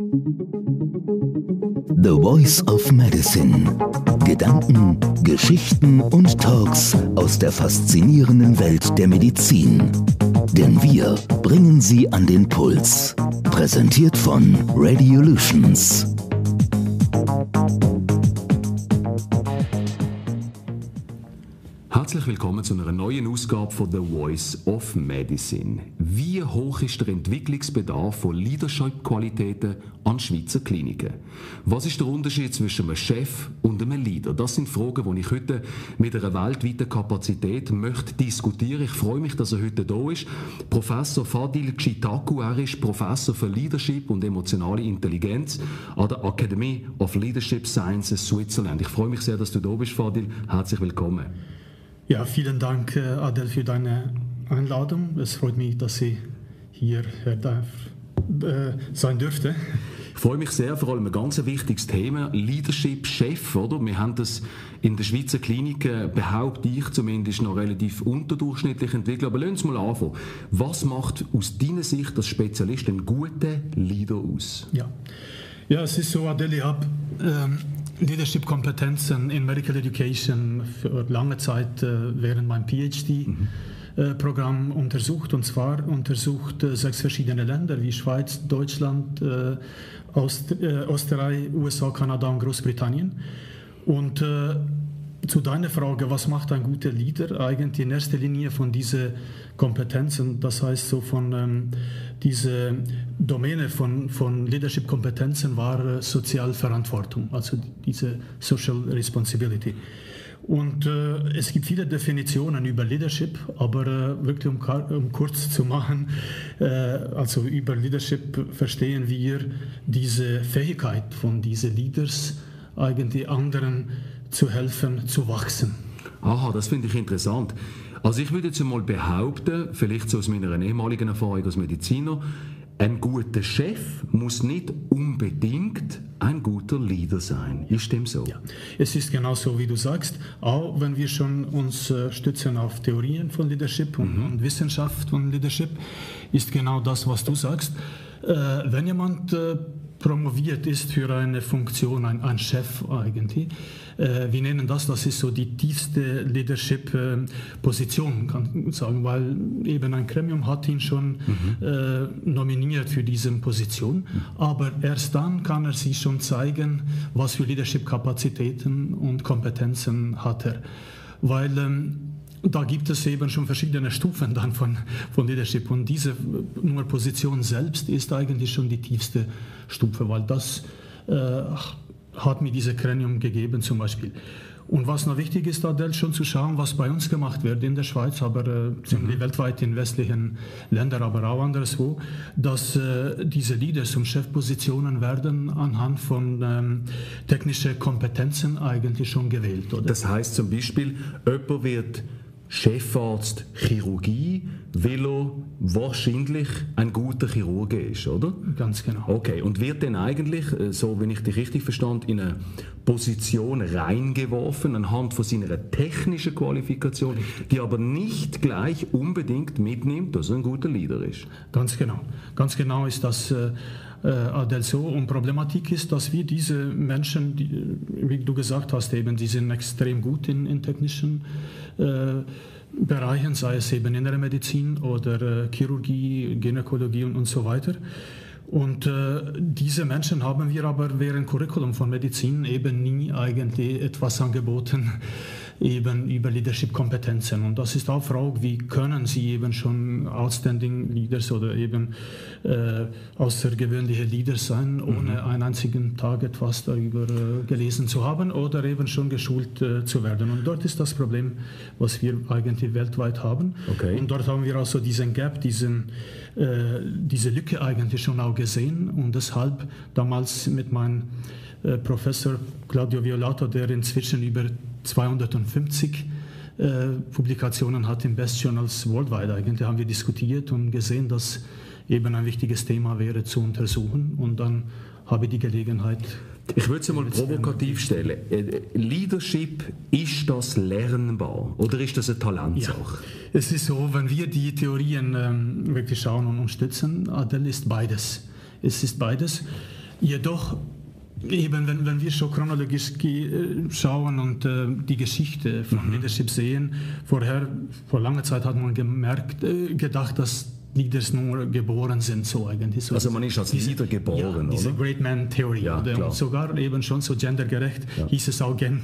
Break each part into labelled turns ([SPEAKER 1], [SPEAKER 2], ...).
[SPEAKER 1] The Voice of Medicine. Gedanken, Geschichten und Talks aus der faszinierenden Welt der Medizin. Denn wir bringen sie an den Puls. Präsentiert von Radiolutions.
[SPEAKER 2] Herzlich willkommen zu einer neuen Ausgabe von The Voice of Medicine. Wie hoch ist der Entwicklungsbedarf von Leadership-Qualitäten an Schweizer Kliniken? Was ist der Unterschied zwischen einem Chef und einem Leader? Das sind Fragen, die ich heute mit einer weltweiten Kapazität möchte diskutieren. Ich freue mich, dass er heute da ist. Professor Fadil Chitaku, er ist Professor für Leadership und emotionale Intelligenz an der Academy of Leadership Sciences Switzerland. Ich freue mich sehr, dass du da bist, Fadil. Herzlich willkommen.
[SPEAKER 3] Ja, vielen Dank, äh, Adel, für deine Einladung. Es freut mich, dass ich hier äh, sein dürfte.
[SPEAKER 2] Ich freue mich sehr, vor allem ein ganz wichtiges Thema, Leadership Chef, oder? Wir haben das in der Schweizer Kliniken, behaupte ich zumindest, noch relativ unterdurchschnittlich entwickelt. Aber lassen wir mal anfangen. Was macht aus deiner Sicht als Spezialist einen guten Leader aus?
[SPEAKER 3] Ja, ja es ist so, Adele, ich habe ähm, Leadership-Kompetenzen in Medical Education für lange Zeit äh, während meinem PhD-Programm mhm. äh, untersucht. Und zwar untersucht äh, sechs verschiedene Länder wie Schweiz, Deutschland, Österreich, USA, Kanada und Großbritannien. Und zu deiner Frage, was macht ein guter Leader? Eigentlich in erster Linie von diesen Kompetenzen, das heißt so von ähm, diese Domäne von, von Leadership-Kompetenzen war äh, Sozialverantwortung, also diese Social Responsibility. Und äh, es gibt viele Definitionen über Leadership, aber äh, wirklich um, um, kurz zu machen, äh, also über Leadership verstehen wir diese Fähigkeit von diesen Leaders, eigentlich anderen zu helfen, zu wachsen.
[SPEAKER 2] Aha, das finde ich interessant. Also ich würde jetzt mal behaupten, vielleicht so aus meiner ehemaligen Erfahrung als Mediziner, ein guter Chef muss nicht unbedingt ein guter Leader sein. Ist dem so?
[SPEAKER 3] Ja, es ist genau so, wie du sagst. Auch wenn wir schon uns äh, stützen auf Theorien von Leadership und, mhm. und, Wissenschaft von Leadership, ist genau das, was du sagst. Äh, wenn jemand äh, promoviert ist für eine Funktion, ein, ein Chef eigentlich, äh, wir nennen das, das ist so die tiefste Leadership-Position, kann ich sagen, weil eben ein Gremium hat ihn schon mhm. äh, nominiert für diese Position. Aber erst dann kann er sich schon zeigen, was für Leadership-Kapazitäten und Kompetenzen hat er. Weil ähm, da gibt es eben schon verschiedene Stufen dann von, von Leadership und diese nur Position selbst ist eigentlich schon die tiefste Stufe, weil das äh, hat mir diese Kranium gegeben zum Beispiel. Und was noch wichtig ist, Adel, schon zu schauen, was bei uns gemacht wird in der Schweiz, aber äh, ziemlich mhm. weltweit in westlichen Ländern, aber auch anderswo, dass äh, diese Leaders und Chefpositionen werden anhand von ähm, technischen Kompetenzen eigentlich schon gewählt. Oder?
[SPEAKER 2] Das heißt zum Beispiel, jemand wird Chefarzt Chirurgie, weil er wahrscheinlich ein guter Chirurg ist, oder?
[SPEAKER 3] Ganz genau.
[SPEAKER 2] Okay, und wird dann eigentlich, äh, so wenn ich dich richtig verstand, in eine Position reingeworfen anhand von seiner technischen Qualifikation, die aber nicht gleich unbedingt mitnimmt, dass er ein guter Leader ist?
[SPEAKER 3] Ganz genau. Ganz genau ist das äh, Adelso. Und Problematik ist, dass wir diese Menschen, die, wie du gesagt hast, eben, die sind extrem gut in, in technischen äh, Bereichen, sei es eben innere Medizin oder äh, Chirurgie, Gynäkologie und, und so weiter. Und äh, diese Menschen haben wir aber während Curriculum von Medizin eben nie eigentlich etwas angeboten, eben über Leadership-Kompetenzen. Und das ist auch Frage, wie können Sie eben schon Outstanding Leaders oder eben äh, außergewöhnliche Leaders sein, ohne mhm. einen einzigen Tag etwas darüber äh, gelesen zu haben oder eben schon geschult äh, zu werden. Und dort ist das Problem, was wir eigentlich weltweit haben. Okay. Und dort haben wir also diesen Gap, diesen, äh, diese Lücke eigentlich schon auch gesehen und deshalb damals mit meinem äh, Professor Claudio Violato, der inzwischen über 250 äh, Publikationen hat in Best Journals Worldwide. Eigentlich haben wir diskutiert und gesehen, dass eben ein wichtiges Thema wäre zu untersuchen. Und dann habe ich die Gelegenheit.
[SPEAKER 2] Ich würde es mal provokativ stellen. Äh, Leadership, ist das lernbar oder ist das eine Talentsache?
[SPEAKER 3] Ja, es ist so, wenn wir die Theorien ähm, wirklich schauen und unterstützen, Adel ist beides. Es ist beides. jedoch Eben, wenn, wenn wir schon chronologisch schauen und äh, die Geschichte von mhm. Leadership sehen, vorher, vor langer Zeit hat man gemerkt, äh, gedacht, dass Leaders nur geboren sind, so eigentlich. So
[SPEAKER 2] also man ist als Leader geboren,
[SPEAKER 3] ja, diese Great Man Theory. Ja, und sogar eben schon so gendergerecht ja. hieß es auch äh,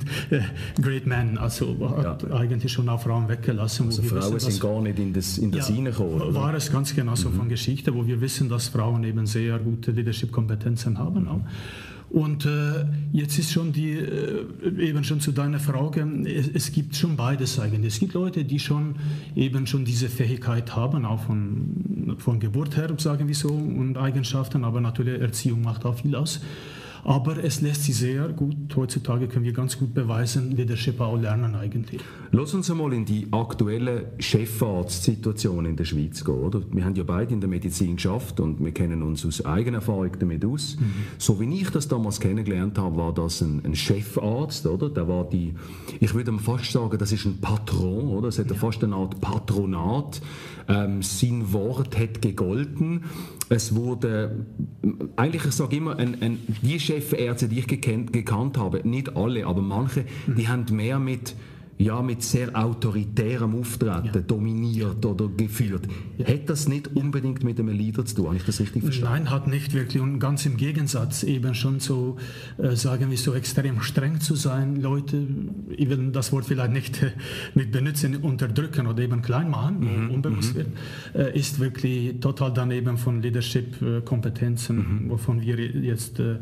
[SPEAKER 3] Great Man, also hat ja. eigentlich schon auch Frauen weggelassen.
[SPEAKER 2] Also Frauen wissen, sind gar nicht in das, in das ja,
[SPEAKER 3] reingekommen. War es ganz genau so mhm. von Geschichte, wo wir wissen, dass Frauen eben sehr gute Leadership-Kompetenzen haben. Mhm. Auch. Und äh, jetzt ist schon die, äh, eben schon zu deiner Frage, es, es, gibt schon beides eigentlich. Es gibt Leute, die schon eben schon diese Fähigkeit haben, auch von, von Geburt her, sagen wir so, und Eigenschaften, aber natürlich Erziehung macht auch viel aus. Aber es lässt sich sehr gut, heutzutage können wir ganz gut beweisen, Leadership auch lernen eigentlich.
[SPEAKER 2] Lass uns einmal in die aktuelle Chefarztsituation in der Schweiz gehen. Oder? Wir haben ja beide in der Medizin geschafft und wir kennen uns aus eigener Erfahrung damit aus. Mhm. So wie ich das damals kennengelernt habe, war das ein, ein, Chefarzt, oder? Der war die, ich würde fast sagen, das ist ein Patron, oder? Es hat ja. fast eine Art Patronat. Ähm, sein Wort hat gegolten. Es wurde, eigentlich, ich sage immer, ein, ein, die Chefärzte, die ich gekannt, gekannt habe, nicht alle, aber manche, die mhm. haben mehr mit ja, mit sehr autoritärem Auftreten ja. dominiert oder geführt. Ja. Hat das nicht unbedingt mit einem Leader zu tun? Habe ich das richtig verstanden?
[SPEAKER 3] Nein, hat nicht wirklich. Und ganz im Gegensatz, eben schon so, äh, sagen wir so, extrem streng zu sein. Leute, ich will das Wort vielleicht nicht, äh, nicht benutzen, unterdrücken oder eben klein machen, mhm. unbewusst mhm. wird, äh, ist wirklich total daneben von Leadership-Kompetenzen, mhm. wovon wir jetzt äh,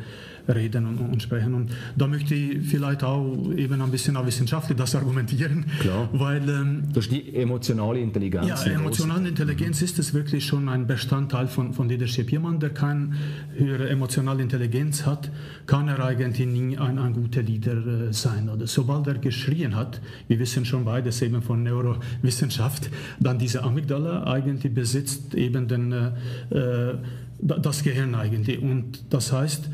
[SPEAKER 3] reden und, und, sprechen. Und da möchte ich vielleicht auch eben ein bisschen auch wissenschaftlich das argumentieren.
[SPEAKER 2] Klar. Weil, ähm, ist die emotionale Intelligenz.
[SPEAKER 3] Ja, emotionale Intelligenz mhm. ist es wirklich schon ein Bestandteil von, von Leadership. Jemand, der keine höhere emotionale Intelligenz hat, kann er eigentlich nie ein, ein guter Leader äh, sein. Oder sobald er geschrien hat, wir wissen schon beides eben von Neurowissenschaft, dann diese Amygdala eigentlich besitzt eben den, äh, äh das Gehirn eigentlich. Und das heißt,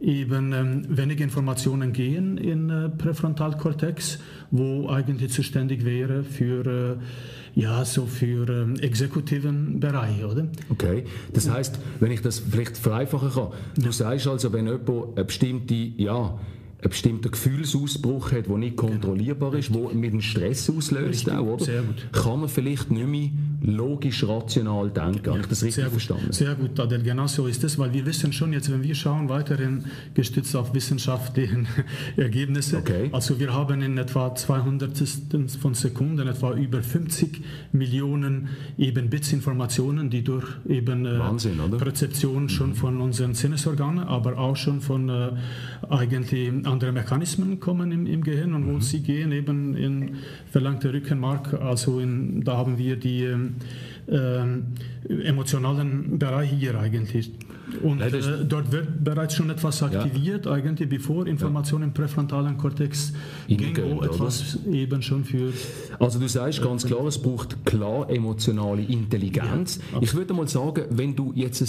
[SPEAKER 3] eben ähm, wenige Informationen gehen in äh, Präfrontalkortex, wo eigentlich zuständig wäre für äh, ja so für ähm, exekutiven Bereich, oder?
[SPEAKER 2] Okay, das heißt, wenn ich das vielleicht vereinfachen kann, du sagst also, wenn jemand eine bestimmte ja ein bestimmter Gefühlsausbruch hat, der nicht kontrollierbar ist, der mit einem Stress auslöst, auch, oder? Sehr gut. kann man vielleicht nicht mehr logisch, rational denken. Ja, Habe ich das richtig
[SPEAKER 3] sehr
[SPEAKER 2] verstanden?
[SPEAKER 3] Sehr gut, Adel, genau so ist es, weil wir wissen schon jetzt, wenn wir schauen, weiterhin gestützt auf wissenschaftliche Ergebnisse, okay. also wir haben in etwa 200 von Sekunden etwa über 50 Millionen eben Bits Informationen, die durch eben äh, Wahnsinn, Perzeption schon mhm. von unseren Sinnesorganen, aber auch schon von äh, eigentlich andere Mechanismen kommen im, im Gehirn und wo mhm. sie gehen eben in verlangte Rückenmark, also in, da haben wir die äh, emotionalen Bereiche hier eigentlich. Und äh, dort wird bereits schon etwas aktiviert, ja. eigentlich bevor Informationen ja. im präfrontalen Kortex ging, wo etwas oder? eben schon für...
[SPEAKER 2] Also du sagst ganz klar, es braucht klar emotionale Intelligenz. Ja, ich würde mal sagen, wenn du jetzt ein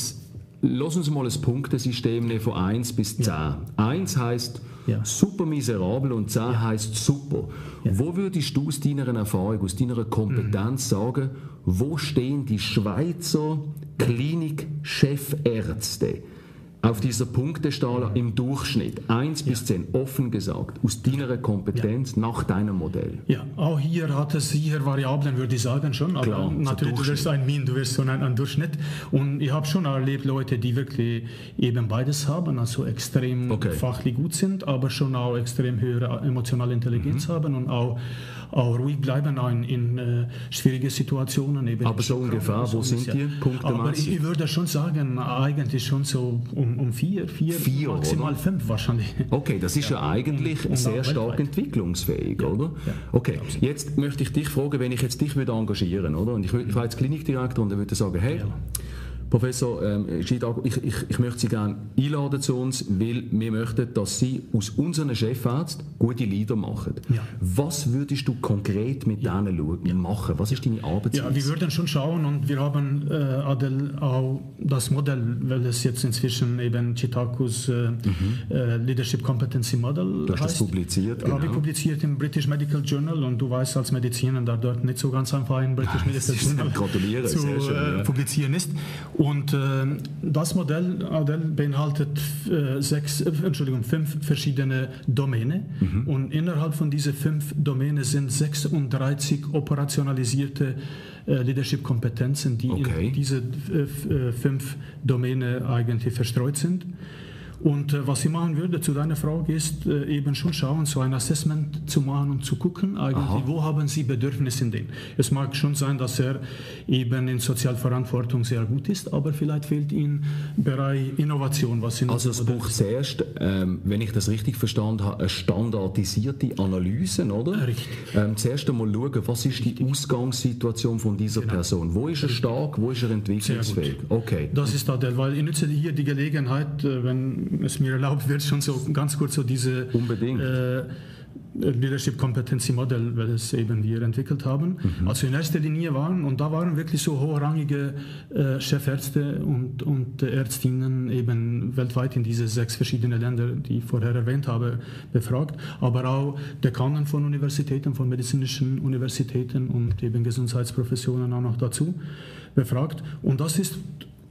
[SPEAKER 2] Lass uns mal ein Punktesystem nehmen von 1 bis 10. Ja. 1 heißt ja. super miserabel und 10 ja. heißt super. Ja. Wo würdest du aus deiner Erfahrung, aus deiner Kompetenz mhm. sagen, wo stehen die Schweizer Klinikchefärzte? Auf dieser Punkteskala im Durchschnitt, 1 bis 10, offen gesagt, aus deiner Kompetenz ja. nach deinem Modell?
[SPEAKER 3] Ja, auch hier hat es sicher Variablen, würde ich sagen schon. Aber Klar, natürlich, du wirst ein Min, du wirst so ein, ein Durchschnitt. Und ich habe schon erlebt, Leute, die wirklich eben beides haben, also extrem okay. fachlich gut sind, aber schon auch extrem höhere emotionale Intelligenz mhm. haben und auch auch ruhig bleiben in, in äh, schwierige Situationen.
[SPEAKER 2] Eben Aber so ungefähr, wo sind ja. die Punkte?
[SPEAKER 3] Aber ich, ich, würde schon sagen, eigentlich schon so um, um vier, vier, vier maximal oder? fünf wahrscheinlich.
[SPEAKER 2] Okay, das ist ja, ja eigentlich und, und sehr stark entwicklungsfähig, ja. oder? Okay, jetzt möchte ich dich fragen, wenn ich jetzt dich würde engagieren, oder? Und ich, ich war jetzt Klinikdirektor und würde sagen, hey, Professor ähm, Schidag, ich, ich, ich, möchte Sie gerne einladen zu uns, weil wir möchten, dass Sie aus unseren Chefärzten gute Leader machen. Ja. Was würdest du konkret mit ja. denen ja. machen? Was ist deine Arbeitsweise?
[SPEAKER 3] Ja, wir würden schon schauen und wir haben äh, Adel auch das Modell, weil es jetzt inzwischen eben Chitakus äh, mhm. äh, Leadership Competency Model
[SPEAKER 2] du hast heißt. das publiziert,
[SPEAKER 3] genau. Habe ich publiziert im British Medical Journal und du weißt als Mediziner, da dort nicht so ganz einfach in British Medical Journal
[SPEAKER 2] zu
[SPEAKER 3] äh, publizieren ist. Und äh, das Modell, Modell beinhaltet äh, sechs, äh, Entschuldigung, fünf verschiedene Domäne. Mhm. Und innerhalb von diesen fünf Domäne sind 36 operationalisierte äh, Leadership-Kompetenzen, die okay. in diese äh, fünf Domäne eigentlich verstreut sind. Und äh, was ich machen würde zu deiner Frage ist äh, eben schon schauen, so ein Assessment zu machen und zu gucken, eigentlich, Aha. wo haben Sie Bedürfnisse in dem. Es mag schon sein, dass er eben in Sozialverantwortung sehr gut ist, aber vielleicht fehlt ihm Bereich Innovation.
[SPEAKER 2] Was also es braucht zuerst, ähm, wenn ich das richtig verstanden habe, eine standardisierte Analyse, oder? Richtig. Ähm, zuerst einmal schauen, was ist die Ausgangssituation von dieser genau. Person? Wo ist er stark, wo ist er entwicklungsfähig?
[SPEAKER 3] Okay. Das ist der, weil ich nutze hier die Gelegenheit, äh, wenn es mir erlaubt wird, schon so ganz kurz so diese
[SPEAKER 2] Unbedingt. Äh,
[SPEAKER 3] Leadership Competency Model, weil es eben wir entwickelt haben. Mhm. Also in erster Linie waren, und da waren wirklich so hochrangige äh, Chefärzte und, und Ärztinnen eben weltweit in diese sechs verschiedenen Länder, die ich vorher erwähnt habe, befragt, aber auch Dekanen von Universitäten, von medizinischen Universitäten und eben Gesundheitsprofessionen auch noch dazu befragt. Und das ist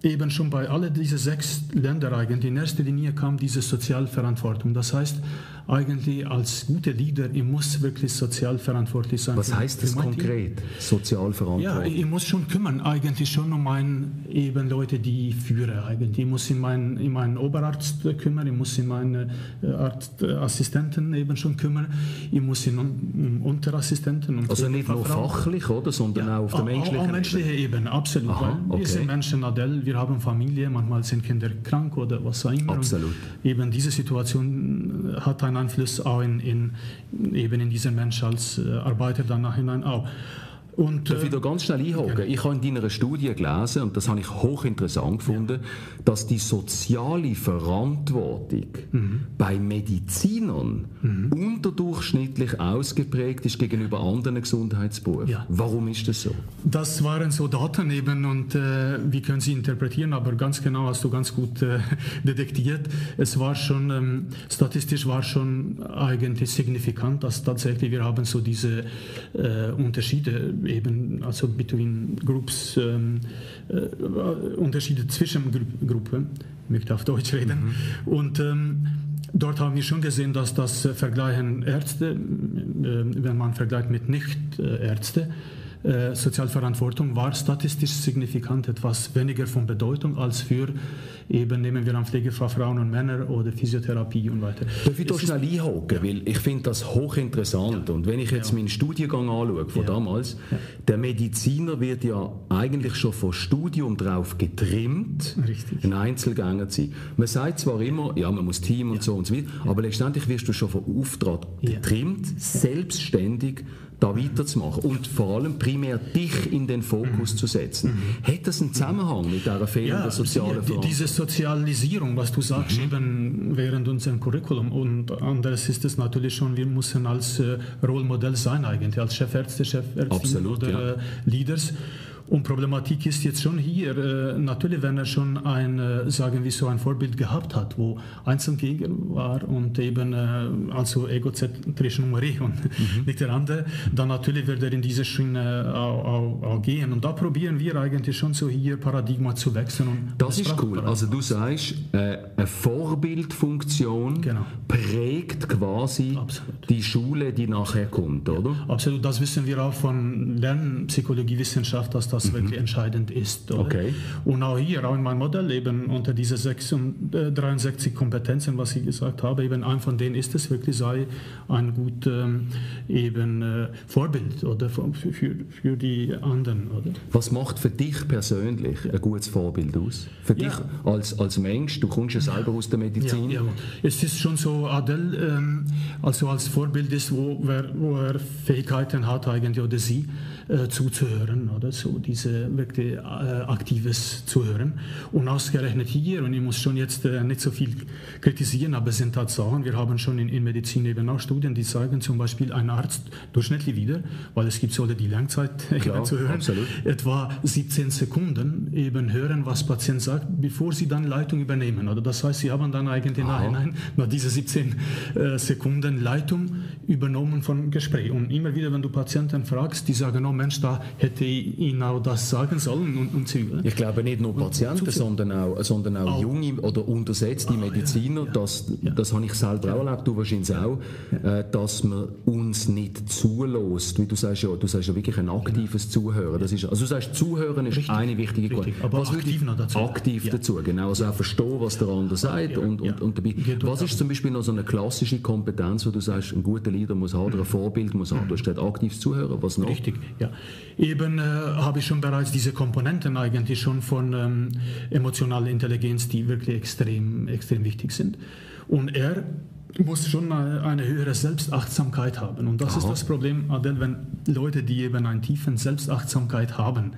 [SPEAKER 3] eben schon bei all diesen sechs Ländern eigentlich in erster Linie kam diese Sozialverantwortung. Das heißt, eigentlich als guter Leader, ich muss wirklich sozial verantwortlich sein.
[SPEAKER 2] Was heißt das konkret, sozial verantwortlich?
[SPEAKER 3] Ja, ich muss schon kümmern, eigentlich schon um mein, eben Leute, die ich führe eigentlich. Ich muss in meinen, in meinen Oberarzt kümmern, ich muss in meine äh, Arztassistenten eben schon kümmern, ich muss in um Unterassistenten und
[SPEAKER 2] Also nicht nur fachlich, oder, sondern ja, auch auf der menschlichen
[SPEAKER 3] Ebene? Auf menschlicher Ebene, absolut. Aha, okay. Wir sind Menschen, Adel, wir haben Familie, manchmal sind Kinder krank oder was auch immer.
[SPEAKER 2] Absolut.
[SPEAKER 3] Und eben diese Situation hat ein Einfluss auch in, in, eben in diesen Mensch als äh, Arbeiter dann nachhinein auch.
[SPEAKER 2] Und, Darf ich da ganz schnell einhaken? Genau. Ich habe in deiner Studie gelesen, und das habe ich hochinteressant gefunden, ja. dass die soziale Verantwortung mhm. bei Medizinern mhm. unterdurchschnittlich ausgeprägt ist gegenüber anderen Gesundheitsberufen. Ja. Warum ist das so?
[SPEAKER 3] Das waren so Daten eben und äh, wir können sie interpretieren, aber ganz genau hast du ganz gut äh, detektiert. Es war schon, ähm, statistisch war schon eigentlich signifikant, dass tatsächlich wir haben so diese äh, Unterschiede eben also between Groups, ähm, äh, Unterschiede zwischen Gruppen, ich möchte auf Deutsch reden. Mhm. Und ähm, dort haben wir schon gesehen, dass das Vergleichen Ärzte, äh, wenn man vergleicht mit Nicht-Ärzte, äh, Sozialverantwortung war statistisch signifikant etwas weniger von Bedeutung als für eben nehmen wir an Pflegefachfrauen und Männer oder Physiotherapie und weiter.
[SPEAKER 2] Darf ich da schnell einhaken, ja. weil ich finde das hochinteressant ja. und wenn ich jetzt ja. meinen Studiengang anschaue von damals, der Mediziner wird ja eigentlich schon vom Studium darauf getrimmt, Richtig. ein Einzelgänger zu sein. Man sagt zwar immer, ja, man muss Team und so und so weiter, aber letztendlich wirst du schon vom Auftrag getrimmt, selbstständig da weiterzumachen und vor allem primär dich in den Fokus zu setzen. Mhm. Hat das einen Zusammenhang mit dieser fehlenden ja, sozialen
[SPEAKER 3] Verantwortung? Diese Sozialisierung, was du sagst, mhm. eben während unserem Curriculum und anderes ist es natürlich schon, wir müssen als äh, Rollmodell sein eigentlich, als Chefärzte, Chefärzte oder ja. äh, Leaders. Und Problematik ist jetzt schon hier, äh, natürlich, wenn er schon ein, äh, sagen wir so, ein Vorbild gehabt hat, wo Einzelgänger war und eben äh, also egozentrisch Nummer und mhm. nicht der andere, dann natürlich wird er in diese Schiene auch, auch, auch, gehen. Und da probieren wir eigentlich schon so hier Paradigma zu wechseln.
[SPEAKER 2] das ist cool. Also du sagst, äh, eine Vorbildfunktion genau. prägt quasi Absolut. die Schule, die nachher kommt, oder?
[SPEAKER 3] Absolut, das wissen wir auch von Lernpsychologiewissenschaft, dass das das mhm. wirklich entscheidend ist.
[SPEAKER 2] Okay.
[SPEAKER 3] Und auch hier, auch in meinem Modell, eben unter diese 63 Kompetenzen, was ich gesagt habe, eben ein von denen ist es wirklich, sei ein gut ähm, eben äh, Vorbild oder für, für, für, die anderen. Oder?
[SPEAKER 2] Was macht für dich persönlich ein gutes Vorbild aus? Für ja. dich als, als Mensch, du kommst ja selber aus der Medizin.
[SPEAKER 3] Ja, ja. Es ist schon so, Adel, ähm, also als Vorbild ist, wo, wer, wo er Fähigkeiten hat eigentlich oder sie äh, zuzuhören oder so diese wirklich äh, aktives Zuhören und ausgerechnet hier und ich muss schon jetzt äh, nicht so viel kritisieren, aber es sind Tatsachen, wir haben schon in, in Medizin eben auch Studien, die zeigen zum Beispiel ein Arzt durchschnittlich wieder, weil es gibt sollte die Langzeit Klar, zu hören, absolut. etwa 17 Sekunden eben hören, was Patient sagt, bevor sie dann Leitung übernehmen oder? Das heißt, sie haben dann eigentlich nachhinein nach diese 17 äh, Sekunden Leitung übernommen von Gespräch. Und immer wieder, wenn du Patienten fragst, die sagen, oh Mensch, da hätte ich ihn auch genau das sagen sollen und, und
[SPEAKER 2] zügeln. Ich glaube nicht nur Patienten, sondern auch, sondern auch, auch, junge oder untersetzte ah, Mediziner, ja, das, ja. das habe ich selber auch erlebt, du wahrscheinlich auch, äh, dass man uns nicht zulässt. Wie du sagst ja, du sagst ja wirklich ein aktives genau. Zuhören. Das ist, also du sagst, Zuhören ist Richtig. eine wichtige
[SPEAKER 3] Qualität. Aber was aktiv noch dazu.
[SPEAKER 2] Aktiv dazu, genau. Also auch verstehen, was der andere sagt und, und, und dabei. Was ist zum Beispiel noch so eine klassische Kompetenz, wo du sagst, ein guter Leader muss haben, oder ein Vorbild muss haben? Du hast aktives Zuhören, was noch?
[SPEAKER 3] Richtig, ja. Eben äh, habe ich schon bereits diese Komponenten eigentlich schon von ähm, emotionaler Intelligenz, die wirklich extrem, extrem wichtig sind. Und er muss schon eine höhere Selbstachtsamkeit haben. Und das Aha. ist das Problem, Adel, wenn Leute, die eben eine tiefe Selbstachtsamkeit haben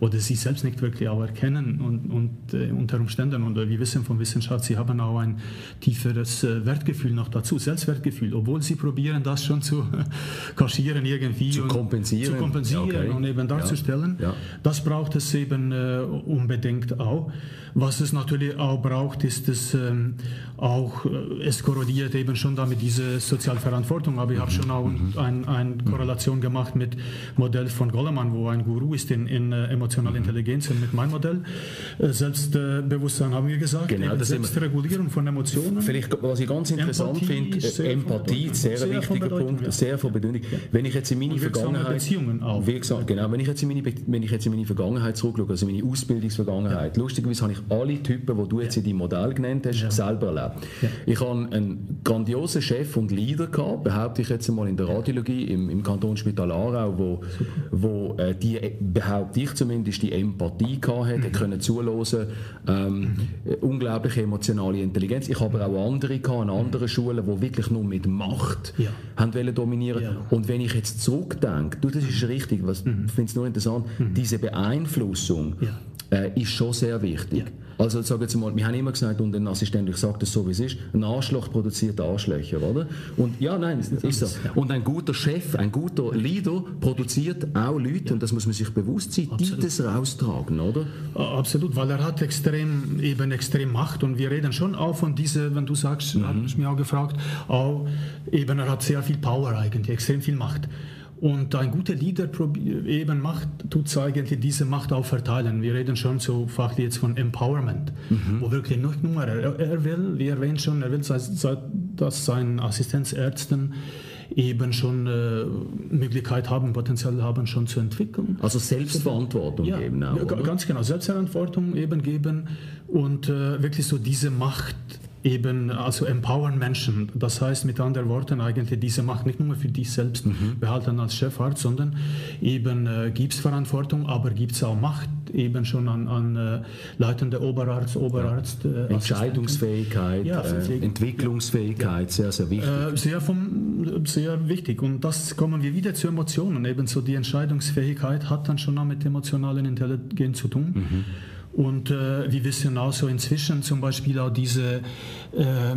[SPEAKER 3] oder sie selbst nicht wirklich auch erkennen und, und äh, unter Umständen, und wir wissen von Wissenschaft, sie haben auch ein tieferes äh, Wertgefühl noch dazu, Selbstwertgefühl, obwohl sie probieren, das schon zu kaschieren irgendwie.
[SPEAKER 2] Zu kompensieren.
[SPEAKER 3] Zu kompensieren okay. und eben darzustellen. Ja. Ja. Das braucht es eben äh, unbedingt auch. Was es natürlich auch braucht, ist es ähm, auch, äh, es korrodiert eben schon damit diese Sozialverantwortung, aber ich habe schon auch mhm. eine ein Korrelation gemacht mit Modell von Goleman, wo ein Guru ist in, in äh, emotionaler mhm. Intelligenz und mit meinem Modell. Äh, Selbstbewusstsein haben wir gesagt,
[SPEAKER 2] genau,
[SPEAKER 3] Selbstregulierung von Emotionen.
[SPEAKER 2] Vielleicht, was ich ganz interessant finde, Empathie, sehr, sehr wichtiger Punkt, ja. sehr von Bedeutung. Ja. Wenn ich jetzt in meine Vergangenheit...
[SPEAKER 3] Beziehungen auch.
[SPEAKER 2] Gesagt, genau, wenn ich, jetzt in meine, wenn ich jetzt in meine Vergangenheit zurückschaue, also meine Ausbildungsvergangenheit, ja. lustigerweise habe ich alle Typen, die du jetzt in deinem Modell genannt hast, selber erlebt. Ich habe einen grandiosen Chef und Leader gehabt, behaupte ich jetzt einmal in der Radiologie im, im Kantonsspital Aarau, wo, wo äh, die, behaupte ich zumindest, die Empathie gehabt hat, mhm. können zuhören, ähm, mhm. unglaubliche emotionale Intelligenz. Ich habe aber auch andere gehabt, an anderen Schulen, die wirklich nur mit Macht ja. haben wollen dominieren. Ja. Und wenn ich jetzt zurückdenke, du, das ist richtig, was, mhm. ich finde es nur interessant, mhm. diese Beeinflussung, ja äh, ist schon sehr wichtig. Ja. Also sag jetzt mal, wir haben immer gesagt, und ein Assistent, ich sage das so, wie es ist, ein Arschloch produziert Arschlöcher, oder? Und ja, nein, ist so. Und ein guter Chef, ein guter Leader produziert auch Leute, ja. und das muss man sich bewusst sein, Absolut. die das raustragen, oder?
[SPEAKER 3] Absolut, weil er hat extrem, eben extrem Macht und wir reden schon auch von dieser, wenn du sagst, mhm. hast du mich auch gefragt, auch eben er hat sehr viel Power eigentlich, extrem viel Macht. Und ein guter Leader eben macht, tut eigentlich diese Macht auch verteilen. Wir reden schon so fachlich jetzt von Empowerment, mhm. wo wirklich nicht nur, er, er will, wie erwähnt schon, er will, dass seine Assistenzärzten eben schon äh, Möglichkeit haben, Potenzial haben, schon zu entwickeln.
[SPEAKER 2] Also Selbstverantwortung
[SPEAKER 3] ja,
[SPEAKER 2] geben.
[SPEAKER 3] Auch, ja, ganz genau, Selbstverantwortung eben geben und äh, wirklich so diese Macht eben also empowern Menschen. Das heißt mit anderen Worten eigentlich diese Macht nicht nur für dich selbst mhm. behalten als Chefarzt, sondern eben äh, gibt es Verantwortung, aber gibt es auch Macht eben schon an, an äh, leitende Oberarzt, Oberarzt.
[SPEAKER 2] Äh, Entscheidungsfähigkeit, ja, äh, Entwicklungsfähigkeit, sehr, sehr wichtig.
[SPEAKER 3] Äh, sehr, vom, sehr wichtig. Und das kommen wir wieder zu Emotionen. Ebenso die Entscheidungsfähigkeit hat dann schon auch mit emotionalen Intelligenz zu tun. Mhm. Und äh, wir wissen auch so inzwischen zum Beispiel auch diese, äh,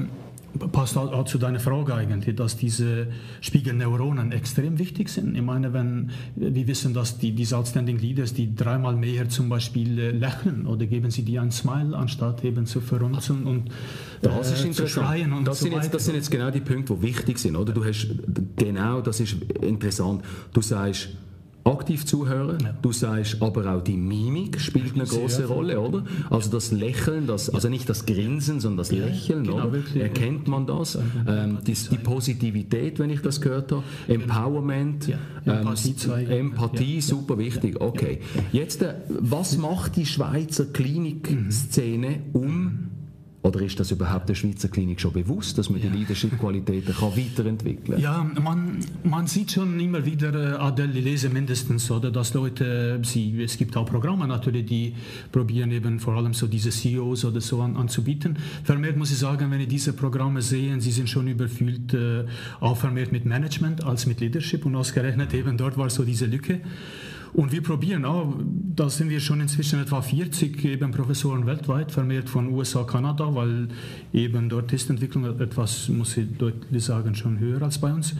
[SPEAKER 3] passt auch, auch, zu deiner Frage eigentlich, dass diese Spiegelneuronen extrem wichtig sind. Ich meine, wenn wir wissen, dass die, diese Outstanding Leaders, die dreimal mehr zum Beispiel äh, lächeln oder geben sie dir ein Smile, anstatt eben zu verrunzeln und
[SPEAKER 2] das ist äh, interessant. Und das, so sind jetzt, das sind jetzt genau die Punkte, die wichtig sind. Oder? Du hast, genau, das ist interessant. Du sagst, aktiv zuhören. Ja. Du sagst aber auch die Mimik spielt eine große Rolle, oder? Also das Lächeln, das, also nicht das Grinsen, sondern das Lächeln, genau, oder? Wirklich, Erkennt man das? Ähm, die, die, Positivität, wenn ich das gehört habe, Empowerment, ja. Empathie, ähm, Empathie super wichtig. Okay. Jetzt, äh, was macht die Schweizer Klinikszene, um oder ist das überhaupt der Schweizer Klinik schon bewusst, dass man ja. die Leadership-Qualitäten weiterentwickeln kann?
[SPEAKER 3] Ja, man, man sieht schon immer wieder, äh, Adele lese mindestens, oder, dass Leute, sie, es gibt auch Programme natürlich, die probieren eben vor allem so diese CEOs oder so an, anzubieten. Vermehrt muss ich sagen, wenn ich diese Programme sehe, sie sind schon überfüllt, äh, auch vermehrt mit Management als mit Leadership und ausgerechnet eben dort war so diese Lücke. Und wir probieren auch, da sind wir schon inzwischen etwa 40 eben Professoren weltweit, vermehrt von USA, Kanada, weil eben dort ist Entwicklung etwas, muss ich deutlich sagen, schon höher als bei uns.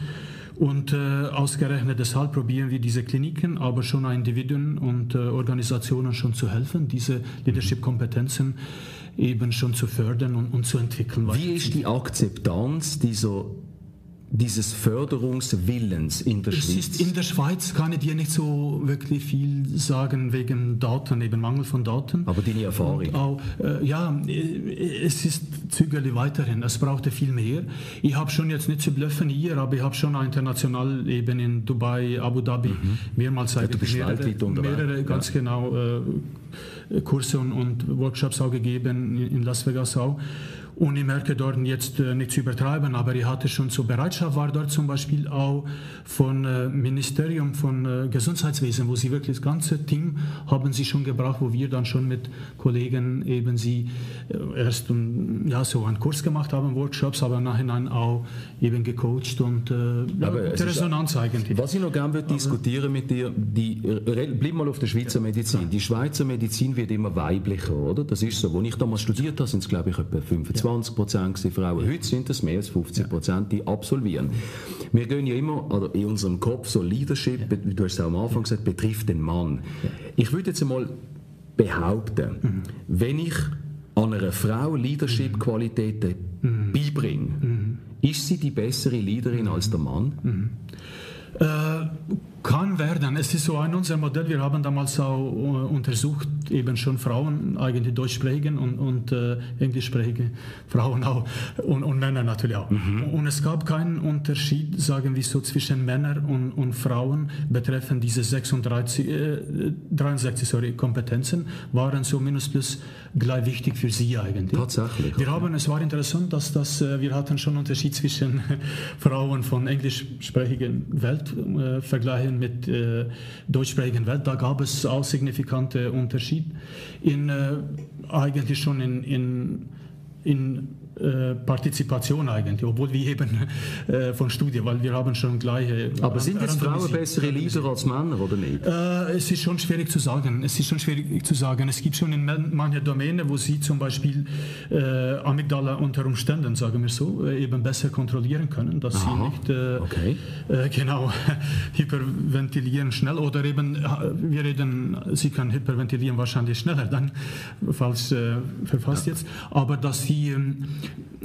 [SPEAKER 3] Und äh, ausgerechnet deshalb probieren wir diese Kliniken, aber schon Individuen und äh, Organisationen schon zu helfen, diese Leadership-Kompetenzen eben schon zu fördern und, und zu entwickeln.
[SPEAKER 2] Wie ist die Akzeptanz dieser dieses Förderungswillens in der
[SPEAKER 3] es
[SPEAKER 2] Schweiz?
[SPEAKER 3] Ist in der Schweiz kann ich dir nicht so wirklich viel sagen wegen Daten, eben Mangel von Daten.
[SPEAKER 2] Aber deine Erfahrung?
[SPEAKER 3] Auch, äh, ja, es ist zügig weiterhin. Es brauchte viel mehr. Ich habe schon jetzt nicht zu bluffen hier, aber ich habe schon international eben in Dubai, Abu Dhabi mhm. mehrmals
[SPEAKER 2] ja, mehrere,
[SPEAKER 3] mehrere ganz ja. genau äh, Kurse und, und, Workshops auch gegeben in Las Vegas auch. Und ich merke dort jetzt äh, nicht zu übertreiben, aber ich hatte schon so Bereitschaft, war dort zum Beispiel auch von äh, Ministerium von äh, Gesundheitswesen, wo sie wirklich das ganze Team haben sie schon gebracht, wo wir dann schon mit Kollegen eben sie erst ja, so einen Kurs gemacht haben, Workshops, aber nachhinein auch eben gecoacht und ja, Resonanz eigentlich.
[SPEAKER 2] Was ich noch gerne würde diskutieren mit dir, die, bleib mal auf der Schweizer Medizin. Die Schweizer Medizin wird immer weiblicher, oder? Das ist so. Als ich damals studiert habe, sind es glaube ich etwa 25 20 Prozent Frauen. Heute sind es mehr als 50 Prozent, die absolvieren. Wir gehen ja immer oder in unserem Kopf so Leadership, du hast es auch am Anfang gesagt, betrifft den Mann. Ich würde jetzt einmal behaupten, mhm. wenn ich an einer Frau Leadership-Qualitäten mhm. beibringe, mhm. ist sie die bessere Leaderin als der Mann?
[SPEAKER 3] Mhm. Äh, kann werden. Es ist so ein unser Modell. Wir haben damals auch äh, untersucht, eben schon Frauen eigentlich Deutsch sprechen und, und äh, Englisch sprechen, Frauen auch und, und Männer natürlich auch. Mhm. Und es gab keinen Unterschied, sagen wir so, zwischen Männern und, und Frauen betreffend diese 36, äh, 63 sorry, Kompetenzen, waren so mindestens gleich wichtig für sie eigentlich.
[SPEAKER 2] Tatsächlich.
[SPEAKER 3] Wir haben, es war interessant, dass das, äh, wir hatten schon Unterschied zwischen Frauen von englischsprachigen Welt äh, vergleichen Italien mit äh, deutschsprachigen Welt, da gab es auch signifikante Unterschiede. In, äh, eigentlich schon in, in, in Partizipation eigentlich, obwohl wir eben äh, von Studien, weil wir haben schon gleiche.
[SPEAKER 2] Aber sind jetzt Frauen bessere Leader als Männer oder nicht?
[SPEAKER 3] Äh, es ist schon schwierig zu sagen. Es ist schon schwierig zu sagen. Es gibt schon in manchen Domänen, wo sie zum Beispiel äh, Amygdala unter Umständen, sagen wir so, äh, eben besser kontrollieren können, dass Aha, sie nicht okay. genau hyperventilieren schnell oder eben wir reden, sie können hyperventilieren wahrscheinlich schneller, dann falls verfasst ja. jetzt, aber dass sie ähm,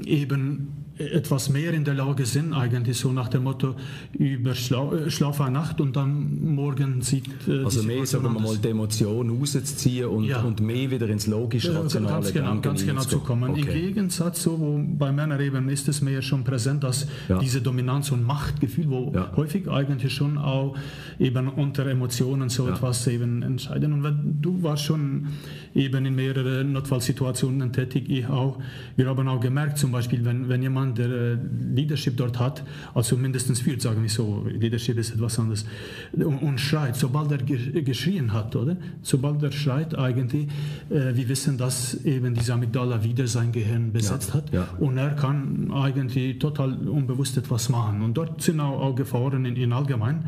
[SPEAKER 3] eben etwas mehr in der Lage sind, eigentlich so nach dem Motto über Schla äh, Schlaf eine Nacht und dann morgen sieht.
[SPEAKER 2] Äh, also mehr, sagen wir mal, die Emotion rauszuziehen und, ja. und mehr wieder ins logisch-rationale
[SPEAKER 3] Ganz genau, ganz genau zu kommen. Okay. Im Gegensatz, so, wo bei Männern eben ist es mehr schon präsent, dass ja. diese Dominanz und Machtgefühl, wo ja. häufig eigentlich schon auch eben unter Emotionen so etwas eben entscheiden. Und wenn, du warst schon eben in mehreren Notfallsituationen tätig, ich auch. Wir haben auch gemerkt, zum Beispiel, wenn, wenn jemand jemand, der äh, Leadership dort hat, also mindestens führt, sagen wir so, Leadership ist etwas anderes, und, und schreit, sobald er geschrien hat, oder? Sobald er schreit, eigentlich, äh, wir wissen, dass eben diese Amygdala wieder sein Gehirn besetzt ja, hat ja. und er kann eigentlich total unbewusst etwas machen. Und dort sind auch, auch Gefahren in, in allgemein.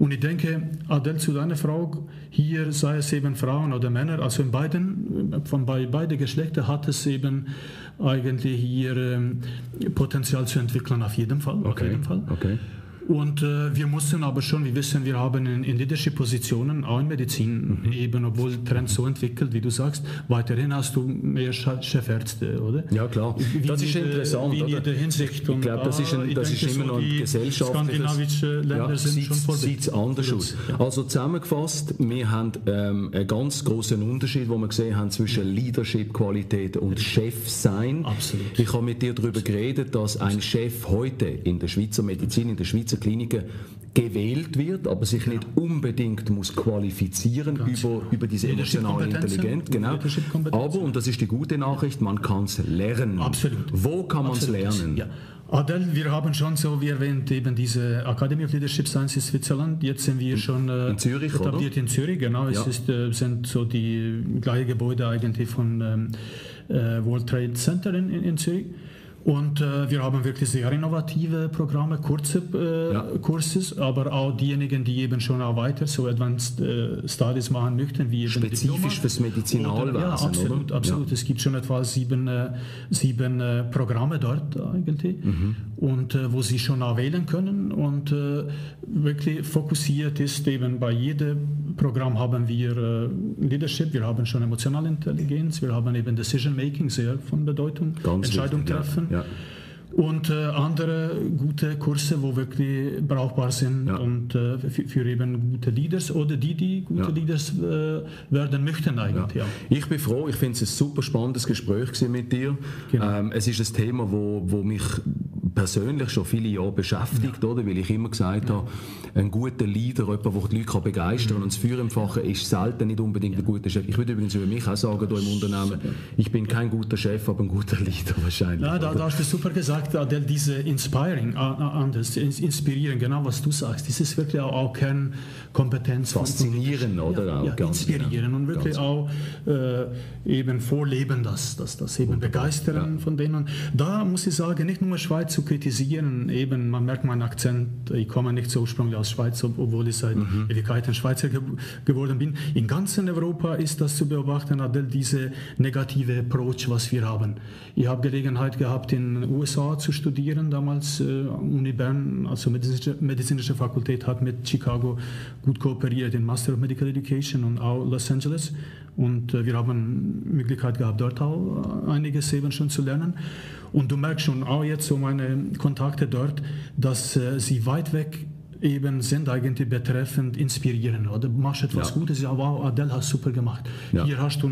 [SPEAKER 3] Und ich denke, Adel, zu deiner Frage, hier sei es eben Frauen oder Männer, also in beiden, von bei beide Geschlechter hat es eben eigentlich hier ähm, Potenzial zu entwickeln, auf jeden Fall.
[SPEAKER 2] Okay.
[SPEAKER 3] Auf jeden Fall.
[SPEAKER 2] Okay.
[SPEAKER 3] Und äh, wir mussten aber schon, wir wissen, wir haben in, in Leadership-Positionen, auch in Medizin, mhm. eben, obwohl Trend so entwickelt, wie du sagst, weiterhin hast du mehr Chefärzte, oder?
[SPEAKER 2] Ja, klar.
[SPEAKER 3] Wie das ist interessant. In jeder Hinsicht.
[SPEAKER 2] Ich glaube, das ist, ein, das ist immer noch ein gesellschaftliches...
[SPEAKER 3] Skandinavische Länder
[SPEAKER 2] ja,
[SPEAKER 3] sind schon
[SPEAKER 2] vorbei. Sieht anders aus. Also zusammengefasst, wir haben ähm, einen ganz großen Unterschied, den wir gesehen haben, zwischen Leadership-Qualität und Chefsein.
[SPEAKER 3] Absolut.
[SPEAKER 2] Ich habe mit dir darüber geredet, dass ein Chef heute in der Schweizer Medizin, in der Schweizer Kliniken gewählt wird, aber sich nicht unbedingt muss qualifizieren über, über diese emotionale Intelligenz. Genau. Aber, und das ist die gute Nachricht, man kann es lernen.
[SPEAKER 3] Absolut.
[SPEAKER 2] Wo kann man es lernen?
[SPEAKER 3] Ja. Adel, wir haben schon so, wie erwähnt, eben diese Academy of Leadership Science in Switzerland. Jetzt sind wir schon
[SPEAKER 2] äh, in Zürich,
[SPEAKER 3] etabliert
[SPEAKER 2] oder?
[SPEAKER 3] in Zürich, genau. Ja. Es ist, äh, sind so die gleichen Gebäude eigentlich von ähm, äh, World Trade Center in, in, in Zürich. Und äh, wir haben wirklich sehr innovative Programme, kurze äh, ja. Kurses, aber auch diejenigen, die eben schon auch weiter so Advanced äh, Studies machen möchten, wie eben
[SPEAKER 2] Spezifisch Diploma. fürs Medizinalwesen,
[SPEAKER 3] Ja, absolut,
[SPEAKER 2] oder?
[SPEAKER 3] absolut. Ja. Es gibt schon etwa sieben, äh, sieben äh, Programme dort eigentlich, mhm. Und äh, wo sie schon auch wählen können und wirklich fokussiert ist eben bei jedem Programm haben wir Leadership, wir haben schon emotionale Intelligenz, wir haben eben Decision Making sehr von Bedeutung,
[SPEAKER 2] Ganz
[SPEAKER 3] Entscheidung treffen.
[SPEAKER 2] Ja.
[SPEAKER 3] und äh, andere gute Kurse, wo wirklich brauchbar sind ja. und äh, für, für, eben gute Leaders oder die, die gute ja. Leaders äh, werden möchten eigentlich. Ja.
[SPEAKER 2] Ich bin froh, ich finde es ein super spannendes Gespräch mit dir. Genau. Ähm, es ist ein Thema, wo, wo mich persönlich schon viele Jahre beschäftigt, oder? weil ich immer gesagt habe, ein guter Leader, jemand, der die Leute begeistern kann mhm. und das Feuer empfachen, ist selten nicht unbedingt ein guter Chef. Ich würde übrigens über mich auch sagen, hier im Unternehmen, ich bin kein guter Chef, aber ein guter Leader wahrscheinlich.
[SPEAKER 3] Ja, da, da hast du super gesagt, Adel, diese Inspiring, anders, inspirieren, genau was du sagst, das ist wirklich auch, auch Kernkompetenz.
[SPEAKER 2] Faszinieren, oder?
[SPEAKER 3] Ja, ja genau. inspirieren genau. und wirklich ganz auch äh, eben vorleben, das, das, das eben Wunderbar. begeistern ja. von denen. Da muss ich sagen, nicht nur Schweiz zu kritisieren, eben, man merkt meinen Akzent, ich komme nicht so ursprünglich aus Schweiz, obwohl ich seit mhm. Ewigkeiten Schweizer ge geworden bin. In ganzen Europa ist das zu beobachten, Adel, diese negative Approach, was wir haben. Ich habe Gelegenheit gehabt, in den USA zu studieren, damals äh, Uni Bern, also medizinische, medizinische Fakultät hat mit Chicago gut kooperiert, in Master of Medical Education und auch Los Angeles. Und äh, wir haben Möglichkeit gehabt, dort auch einiges eben schon zu lernen. Und du merkst schon auch jetzt so meine Kontakte dort, dass äh, sie weit weg eben sind eigentlich betreffend inspirieren. Oder du machst etwas ja. Gutes, ja wow, Adele hast super gemacht. Ja. Hier hast du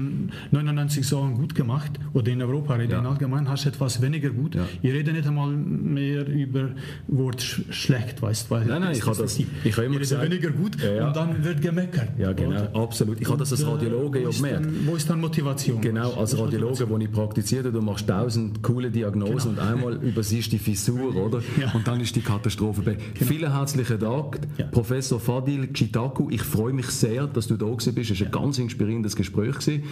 [SPEAKER 3] 99 Sachen gut gemacht oder in Europa reden ja. allgemein hast du etwas weniger gut. Ja. Ich rede nicht einmal mehr über Wort sch schlecht, weißt
[SPEAKER 2] weil Nein, nein, ich habe das, ich habe immer gesagt,
[SPEAKER 3] weniger gut und dann wird gemeckert.
[SPEAKER 2] Ja, genau, oder? absolut. Ich habe das als Radiologe ja gemerkt.
[SPEAKER 3] Wo ist dann Motivation?
[SPEAKER 2] Genau, als Radiologe, wo ich praktiziere, du machst tausend coole Diagnosen genau. und einmal übersiehst die Fissur, oder? Und dann ist die Katastrophe. Genau. Vielen herzlichen Tag, ja. Professor Fadil Chitaku. Ich freue mich sehr, dass du da bist. Es war ein ganz inspirierendes Gespräch. Gewesen.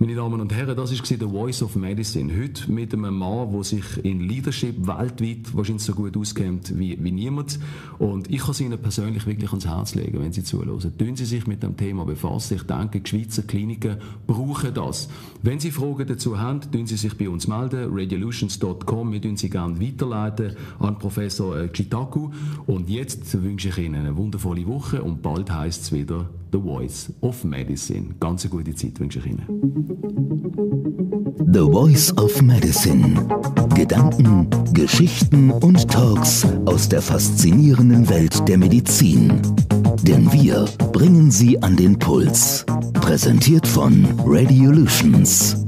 [SPEAKER 2] Meine Damen und Herren, das war The Voice of Medicine. Heute mit einem Mann, der sich in Leadership weltweit wahrscheinlich so gut auskennt wie, wie niemand. Und ich kann es Ihnen persönlich wirklich ans Herz legen, wenn Sie zuhören. Tun Sie sich mit dem Thema befassen. Ich denke, die Schweizer Kliniken brauchen das. Wenn Sie Fragen dazu haben, tun Sie sich bei uns melden. radiolutions.com. Wir tun Sie gerne weiterleiten an Professor Chitaku. Und jetzt wünsche ich Ihnen eine wundervolle Woche und bald heißt es wieder The Voice of Medicine. Ganz eine gute Zeit wünsche ich Ihnen.
[SPEAKER 1] The Voice of Medicine. Gedanken, Geschichten und Talks aus der faszinierenden Welt der Medizin. Denn wir bringen sie an den Puls. Präsentiert von Radiolutions.